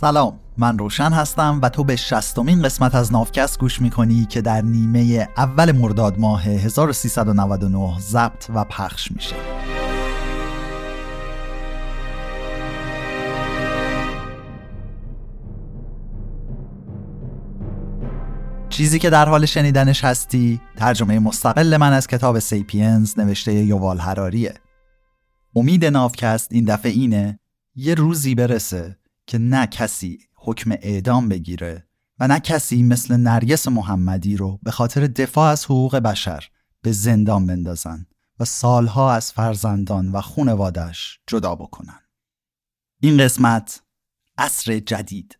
سلام. من روشن هستم و تو به شستمین قسمت از نافکست گوش می‌کنی که در نیمه اول مرداد ماه 1399 ضبط و پخش میشه. چیزی که در حال شنیدنش هستی ترجمه مستقل من از کتاب سیپینز نوشته یووال هراریه امید نافکست این دفعه اینه یه روزی برسه که نه کسی حکم اعدام بگیره و نه کسی مثل نرگس محمدی رو به خاطر دفاع از حقوق بشر به زندان بندازن و سالها از فرزندان و خونوادش جدا بکنن. این قسمت عصر جدید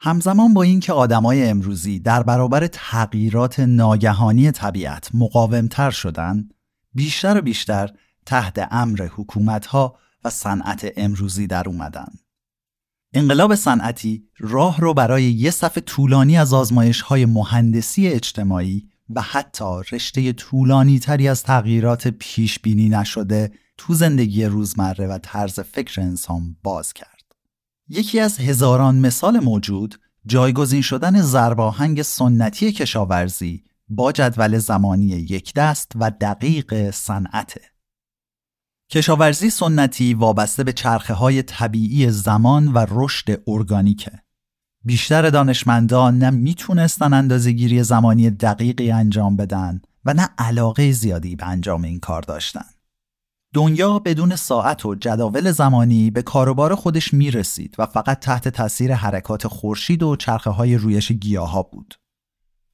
همزمان با اینکه آدمای امروزی در برابر تغییرات ناگهانی طبیعت مقاومتر شدن بیشتر و بیشتر تحت امر حکومتها و صنعت امروزی در اومدن انقلاب صنعتی راه رو برای یه صف طولانی از آزمایش های مهندسی اجتماعی و حتی رشته طولانی تری از تغییرات پیش بینی نشده تو زندگی روزمره و طرز فکر انسان باز کرد. یکی از هزاران مثال موجود جایگزین شدن زرباهنگ سنتی کشاورزی با جدول زمانی یک دست و دقیق صنعته. کشاورزی سنتی وابسته به چرخه های طبیعی زمان و رشد ارگانیکه. بیشتر دانشمندان نه می‌تونستن اندازهگیری زمانی دقیقی انجام بدن و نه علاقه زیادی به انجام این کار داشتن. دنیا بدون ساعت و جداول زمانی به کاروبار خودش می‌رسید و فقط تحت تاثیر حرکات خورشید و چرخه های رویش گیاه ها بود.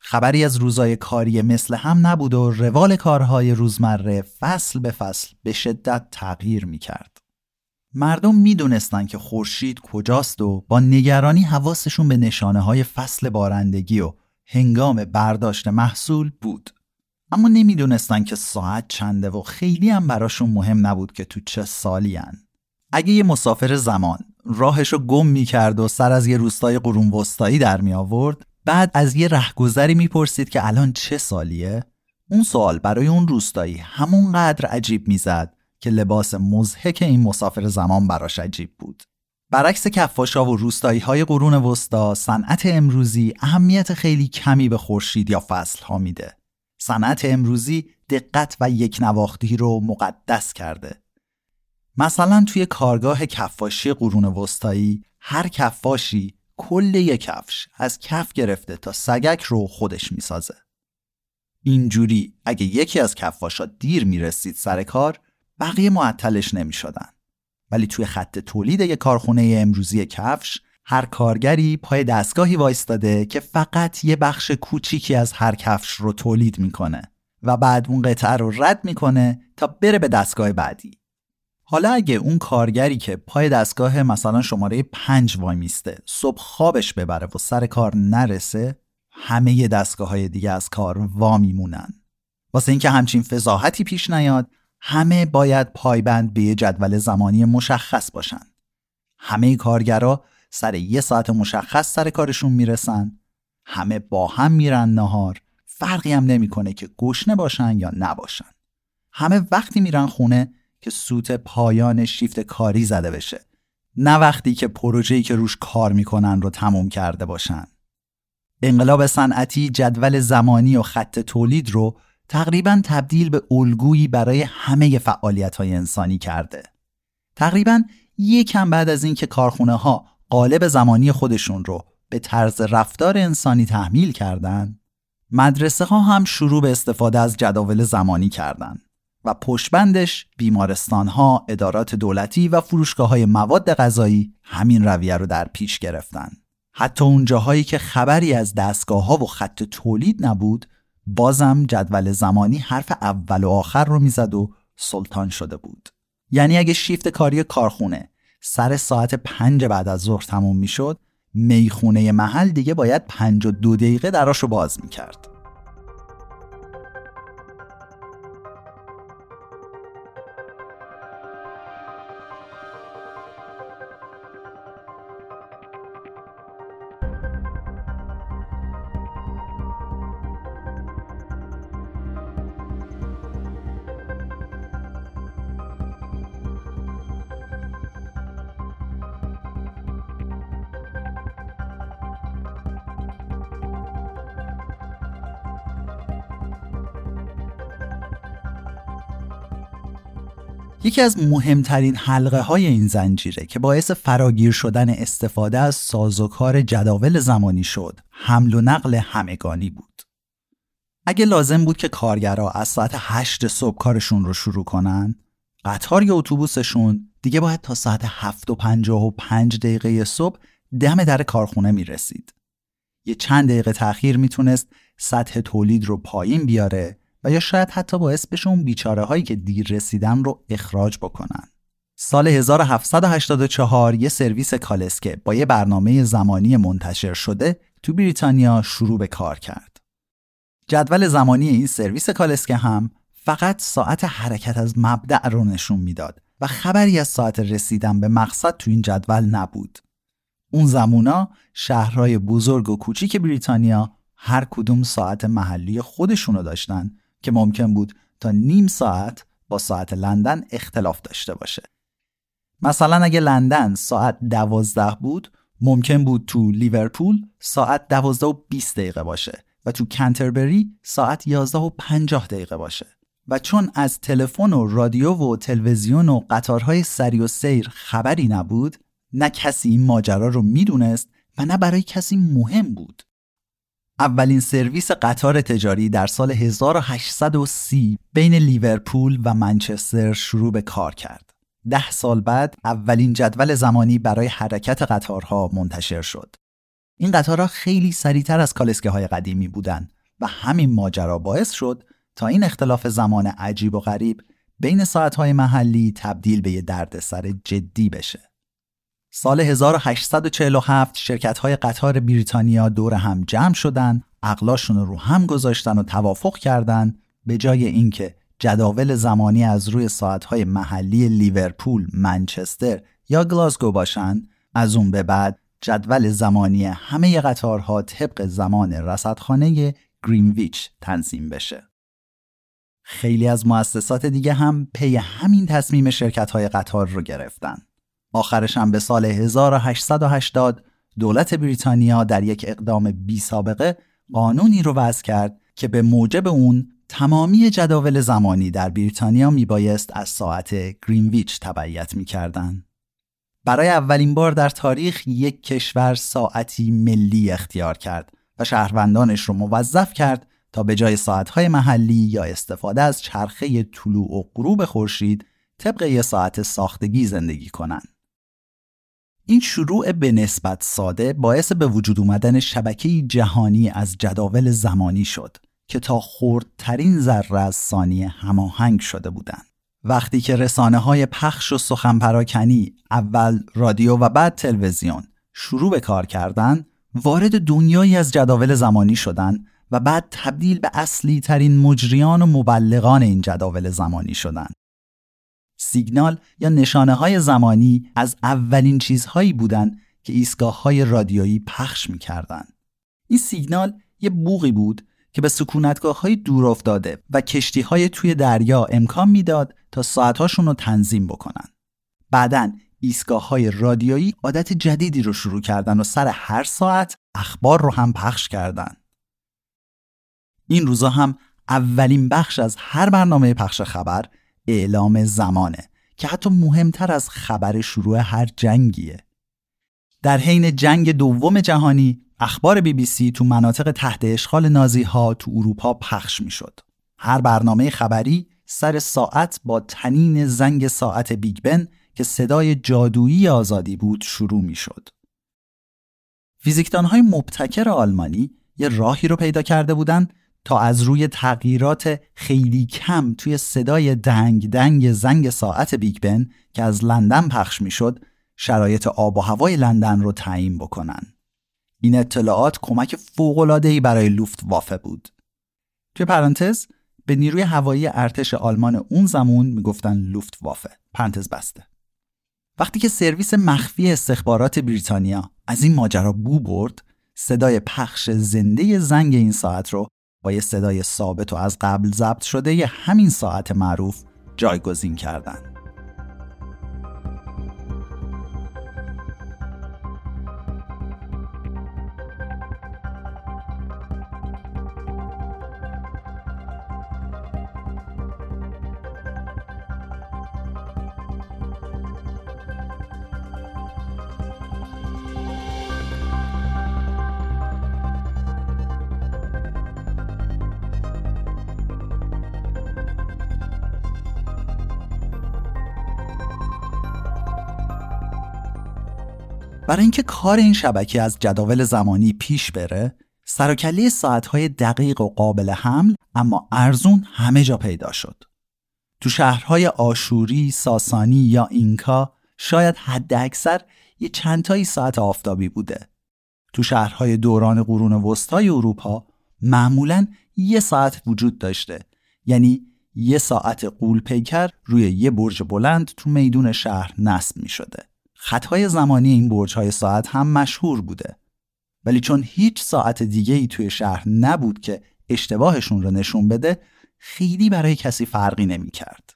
خبری از روزای کاری مثل هم نبود و روال کارهای روزمره فصل به فصل به شدت تغییر می کرد. مردم می دونستن که خورشید کجاست و با نگرانی حواسشون به نشانه های فصل بارندگی و هنگام برداشت محصول بود. اما نمی‌دونستن که ساعت چنده و خیلی هم براشون مهم نبود که تو چه سالی هن. اگه یه مسافر زمان راهشو گم می کرد و سر از یه روستای قرون وسطایی در می آورد بعد از یه رهگذری می‌پرسید که الان چه سالیه؟ اون سوال برای اون روستایی همونقدر عجیب می‌زد که لباس مزهک این مسافر زمان براش عجیب بود. برعکس کفاشا و روستایی های قرون وسطا صنعت امروزی اهمیت خیلی کمی به خورشید یا فصل ها میده. صنعت امروزی دقت و یک نواختی رو مقدس کرده. مثلا توی کارگاه کفاشی قرون وسطایی هر کفاشی کل یک کفش از کف گرفته تا سگک رو خودش می‌سازه. اینجوری اگه یکی از کفاشا دیر می‌رسید سر کار بقیه معطلش نمی‌شدن. ولی توی خط تولید یک کارخونه امروزی کفش هر کارگری پای دستگاهی وایستاده که فقط یه بخش کوچیکی از هر کفش رو تولید می‌کنه و بعد اون قطعه رو رد می‌کنه تا بره به دستگاه بعدی. حالا اگه اون کارگری که پای دستگاه مثلا شماره پنج وای میسته صبح خوابش ببره و سر کار نرسه همه دستگاه های دیگه از کار وا میمونن واسه اینکه همچین فضاحتی پیش نیاد همه باید پایبند به یه جدول زمانی مشخص باشن. همه کارگرا سر یه ساعت مشخص سر کارشون می‌رسن. همه با هم میرن نهار. فرقی هم نمی‌کنه که گشنه باشن یا نباشن. همه وقتی میرن خونه که سوت پایان شیفت کاری زده بشه. نه وقتی که پروژه‌ای که روش کار می‌کنن رو تموم کرده باشن. انقلاب صنعتی جدول زمانی و خط تولید رو تقریبا تبدیل به الگویی برای همه فعالیت های انسانی کرده. تقریبا یکم بعد از اینکه کارخونه ها قالب زمانی خودشون رو به طرز رفتار انسانی تحمیل کردند مدرسه ها هم شروع به استفاده از جداول زمانی کردند و پشبندش بیمارستان ها، ادارات دولتی و فروشگاه های مواد غذایی همین رویه رو در پیش گرفتن. حتی اون جاهایی که خبری از دستگاه ها و خط تولید نبود بازم جدول زمانی حرف اول و آخر رو می‌زد و سلطان شده بود. یعنی اگه شیفت کاری کارخونه سر ساعت پنج بعد از ظهر تموم می‌شد می‌خونه محل دیگه باید پنج و دو دقیقه دراشو باز می‌کرد. یکی از مهمترین حلقه های این زنجیره که باعث فراگیر شدن استفاده از سازوکار جداول زمانی شد حمل و نقل همگانی بود اگه لازم بود که کارگرها از ساعت 8 صبح کارشون رو شروع کنن قطار یا اتوبوسشون دیگه باید تا ساعت 7 و 55 دقیقه صبح دم در کارخونه می رسید. یه چند دقیقه تأخیر می‌تونست سطح تولید رو پایین بیاره و یا شاید حتی باعث بشه اون بیچاره هایی که دیر رسیدن رو اخراج بکنن. سال 1784 یه سرویس کالسکه با یه برنامه زمانی منتشر شده تو بریتانیا شروع به کار کرد. جدول زمانی این سرویس کالسکه هم فقط ساعت حرکت از مبدع رو نشون می‌داد و خبری از ساعت رسیدن به مقصد تو این جدول نبود. اون زمونا شهرهای بزرگ و کوچیک بریتانیا هر کدوم ساعت محلی خودشونو داشتن که ممکن بود تا نیم ساعت با ساعت لندن اختلاف داشته باشه. مثلا اگه لندن ساعت دوازده بود ممکن بود تو لیورپول ساعت دوازده و 20 دقیقه باشه و تو کنتربری ساعت 11 و 50 دقیقه باشه. و چون از تلفن و رادیو و تلویزیون و قطارهای سری و سیر خبری نبود نه کسی این ماجرا رو می‌دونست و نه برای کسی مهم بود اولین سرویس قطار تجاری در سال 1830 بین لیورپول و منچستر شروع به کار کرد. ده سال بعد اولین جدول زمانی برای حرکت قطارها منتشر شد. این قطارها خیلی سریعتر از کالسکه های قدیمی بودند و همین ماجرا باعث شد تا این اختلاف زمان عجیب و غریب بین ساعتهای محلی تبدیل به یه دردسر جدی بشه. سال 1847 شرکت های قطار بریتانیا دور هم جمع شدن، عقلاشون رو هم گذاشتن و توافق کردن به جای اینکه جداول زمانی از روی ساعتهای محلی لیورپول، منچستر یا گلاسگو باشن، از اون به بعد جدول زمانی همه قطارها طبق زمان رصدخانه گرینویچ تنظیم بشه. خیلی از مؤسسات دیگه هم پی همین تصمیم شرکت های قطار رو گرفتن. آخرش هم به سال 1880 دولت بریتانیا در یک اقدام بی سابقه قانونی رو وضع کرد که به موجب اون تمامی جداول زمانی در بریتانیا میبایست از ساعت گرینویچ تبعیت می‌کردند. برای اولین بار در تاریخ یک کشور ساعتی ملی اختیار کرد و شهروندانش رو موظف کرد تا به جای ساعتهای محلی یا استفاده از چرخه طلوع و غروب خورشید طبق یه ساعت ساختگی زندگی کنند. این شروع به نسبت ساده باعث به وجود اومدن شبکه جهانی از جداول زمانی شد که تا خردترین ذره از ثانیه هماهنگ شده بودند. وقتی که رسانه های پخش و سخن پراکنی اول رادیو و بعد تلویزیون شروع به کار کردن وارد دنیایی از جداول زمانی شدند و بعد تبدیل به اصلی ترین مجریان و مبلغان این جداول زمانی شدند. سیگنال یا نشانه های زمانی از اولین چیزهایی بودند که ایستگاه های رادیویی پخش می‌کردند. این سیگنال یه بوغی بود که به سکونتگاه های دور افتاده و کشتی های توی دریا امکان می‌داد تا ساعتهاشون رو تنظیم بکنن. بعدا ایستگاه های رادیویی عادت جدیدی رو شروع کردن و سر هر ساعت اخبار رو هم پخش کردند. این روزا هم اولین بخش از هر برنامه پخش خبر اعلام زمانه که حتی مهمتر از خبر شروع هر جنگیه در حین جنگ دوم جهانی اخبار بی بی سی تو مناطق تحت اشغال نازی ها تو اروپا پخش می شد. هر برنامه خبری سر ساعت با طنین زنگ ساعت بیگ بن که صدای جادویی آزادی بود شروع می شد. فیزیکدان های مبتکر آلمانی یه راهی رو پیدا کرده بودند تا از روی تغییرات خیلی کم توی صدای دنگ دنگ زنگ ساعت بیگ بن که از لندن پخش می‌شد شرایط آب و هوای لندن رو تعیین بکنن. این اطلاعات کمک فوق‌العاده‌ای برای لوفت وافه بود. توی پرانتز به نیروی هوایی ارتش آلمان اون زمان می‌گفتن لوفت وافه. پرانتز بسته. وقتی که سرویس مخفی استخبارات بریتانیا از این ماجرا بو برد، صدای پخش زنده زنگ این ساعت رو با یه صدای ثابت و از قبل ضبط شده یه همین ساعت معروف جایگزین کردند. برای اینکه کار این شبکه از جداول زمانی پیش بره سراکله ساعتهای دقیق و قابل حمل اما ارزون همه جا پیدا شد. تو شهرهای آشوری، ساسانی یا اینکا شاید حد اکثر یه چندتایی ساعت آفتابی بوده. تو شهرهای دوران قرون وسطای اروپا معمولا یه ساعت وجود داشته. یعنی یه ساعت قول پیکر روی یه برج بلند تو میدون شهر نصب می شده. خطهای زمانی این برج های ساعت هم مشهور بوده. ولی چون هیچ ساعت دیگه ای توی شهر نبود که اشتباهشون رو نشون بده خیلی برای کسی فرقی نمی کرد.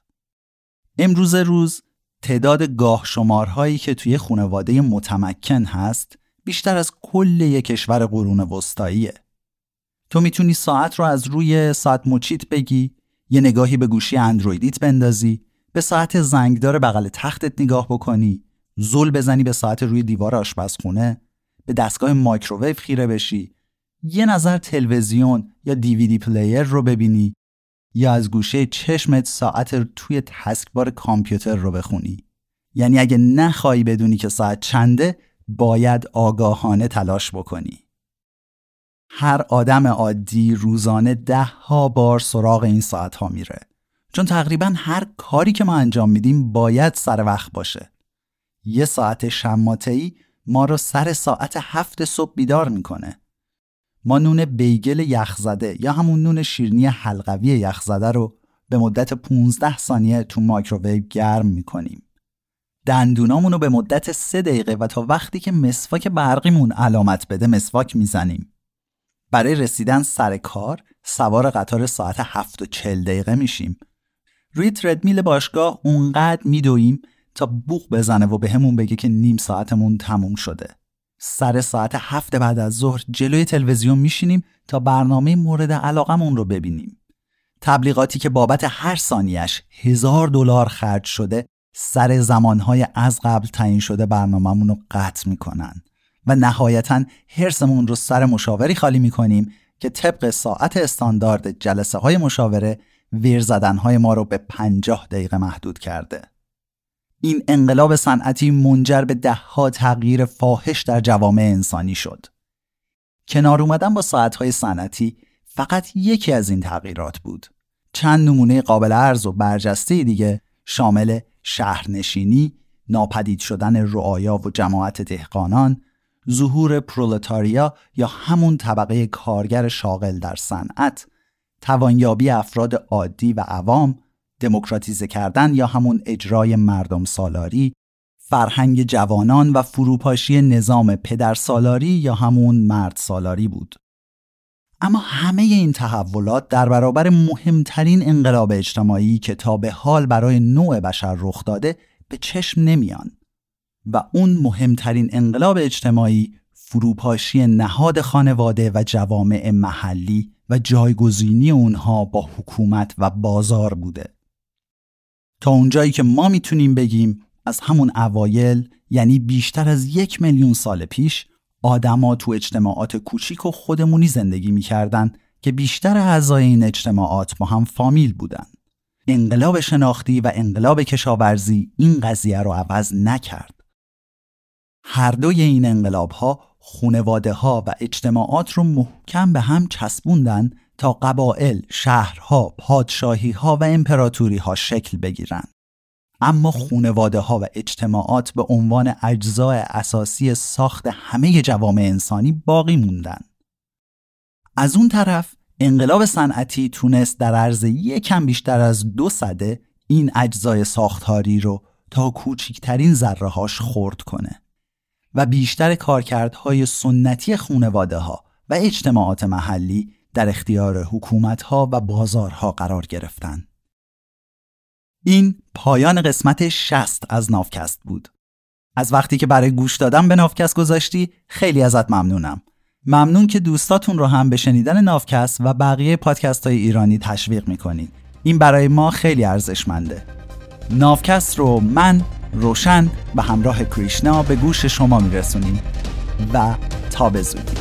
امروز روز تعداد گاه شمارهایی که توی خانواده متمکن هست بیشتر از کل یک کشور قرون وسطاییه. تو می‌تونی ساعت رو از روی ساعت مچیت بگی یه نگاهی به گوشی اندرویدیت بندازی به ساعت زنگدار بغل تختت نگاه بکنی زل بزنی به ساعت روی دیوار آشپزخونه به دستگاه مایکروویو خیره بشی یه نظر تلویزیون یا DVD player رو ببینی یا از گوشه چشمت ساعت توی taskbar کامپیوتر رو بخونی. یعنی اگه نخوای بدونی که ساعت چنده باید آگاهانه تلاش بکنی. هر آدم عادی روزانه ده ها بار سراغ این ساعت ها میره. چون تقریبا هر کاری که ما انجام میدیم باید سر وقت باشه. یه ساعت شماته ما رو سر ساعت هفت صبح بیدار می‌کنه. ما نون bagel یخزده یا همون نون شیرینی حلقوی یخزده رو به مدت 15 ثانیه تو مایکروویو گرم می‌کنیم. دندونامون رو به مدت 3 دقیقه و تا وقتی که مسواک برقیمون علامت بده مسواک می‌زنیم. برای رسیدن سر کار سوار قطار ساعت 7 و 40 دقیقه میشیم. روی تردمیل باشگاه اونقدر میدویم تا بوق بزنه و به همون بگه که نیم ساعتمون تموم شده. سر ساعت هفت بعد از ظهر جلوی تلویزیون میشینیم تا برنامه مورد علاقمون رو ببینیم. تبلیغاتی که بابت هر ثانیش هزار دلار خرج شده سر زمانهای از قبل تعیین شده برنامهمون رو قطع می‌کنن. و نهایتا هرسمون رو سر مشاوری خالی می‌کنیم که طبق ساعت استاندارد جلسه های مشاوره ویر زدن های ما رو به پنجاه دقیقه محدود کرده. این انقلاب صنعتی منجر به دهها تغییر فاحش در جوامع انسانی شد. کنار اومدن با ساعتهای صنعتی فقط یکی از این تغییرات بود. چند نمونه قابل ارز و برجسته دیگه شامل شهرنشینی، ناپدید شدن رعایا و جماعت دهقانان، ظهور پرولتاریا یا همون طبقه کارگر شاغل در صنعت، توانیابی افراد عادی و عوام، دموکراتیزه کردن یا همون اجرای مردم سالاری، فرهنگ جوانان و فروپاشی نظام پدر سالاری یا همون مرد سالاری بود. اما همه این تحولات در برابر مهمترین انقلاب اجتماعی که تا به حال برای نوع بشر رخ داده به چشم نمیان و اون مهمترین انقلاب اجتماعی فروپاشی نهاد خانواده و جوامع محلی و جایگزینی اونها با حکومت و بازار بوده. تا اونجایی که ما می‌تونیم بگیم از همون اوایل یعنی بیشتر از یک میلیون سال پیش آدما تو اجتماعات کوچیک و خودمونی زندگی می‌کردن که بیشتر اعضای این اجتماعات با هم فامیل بودن. انقلاب شناختی و انقلاب کشاورزی این قضیه رو عوض نکرد. هر دوی این انقلاب ها خونواده ها و اجتماعات رو محکم به هم چسبوندن تا قبائل، شهرها، پادشاهی ها و امپراتوری ها شکل بگیرن. اما خونواده ها و اجتماعات به عنوان اجزای اساسی ساخت همه جوامع انسانی باقی موندن. از اون طرف انقلاب صنعتی تونست در عرض یکم بیشتر از دو صده این اجزای ساختاری رو تا کوچکترین ذره هاش خورد کنه. و بیشتر کارکردهای سنتی خونواده ها و اجتماعات محلی در اختیار حکومت ها و بازارها قرار گرفتند. این پایان قسمت 60 از نافکست بود. از وقتی که برای گوش دادن به نافکست گذاشتی خیلی ازت ممنونم. ممنون که دوستاتون رو هم به شنیدن نافکست و بقیه پادکست های ایرانی تشویق می‌کنید. این برای ما خیلی ارزشمنده. نافکست رو من روشن و همراه کریشنا به گوش شما میرسونیم و تا به زودی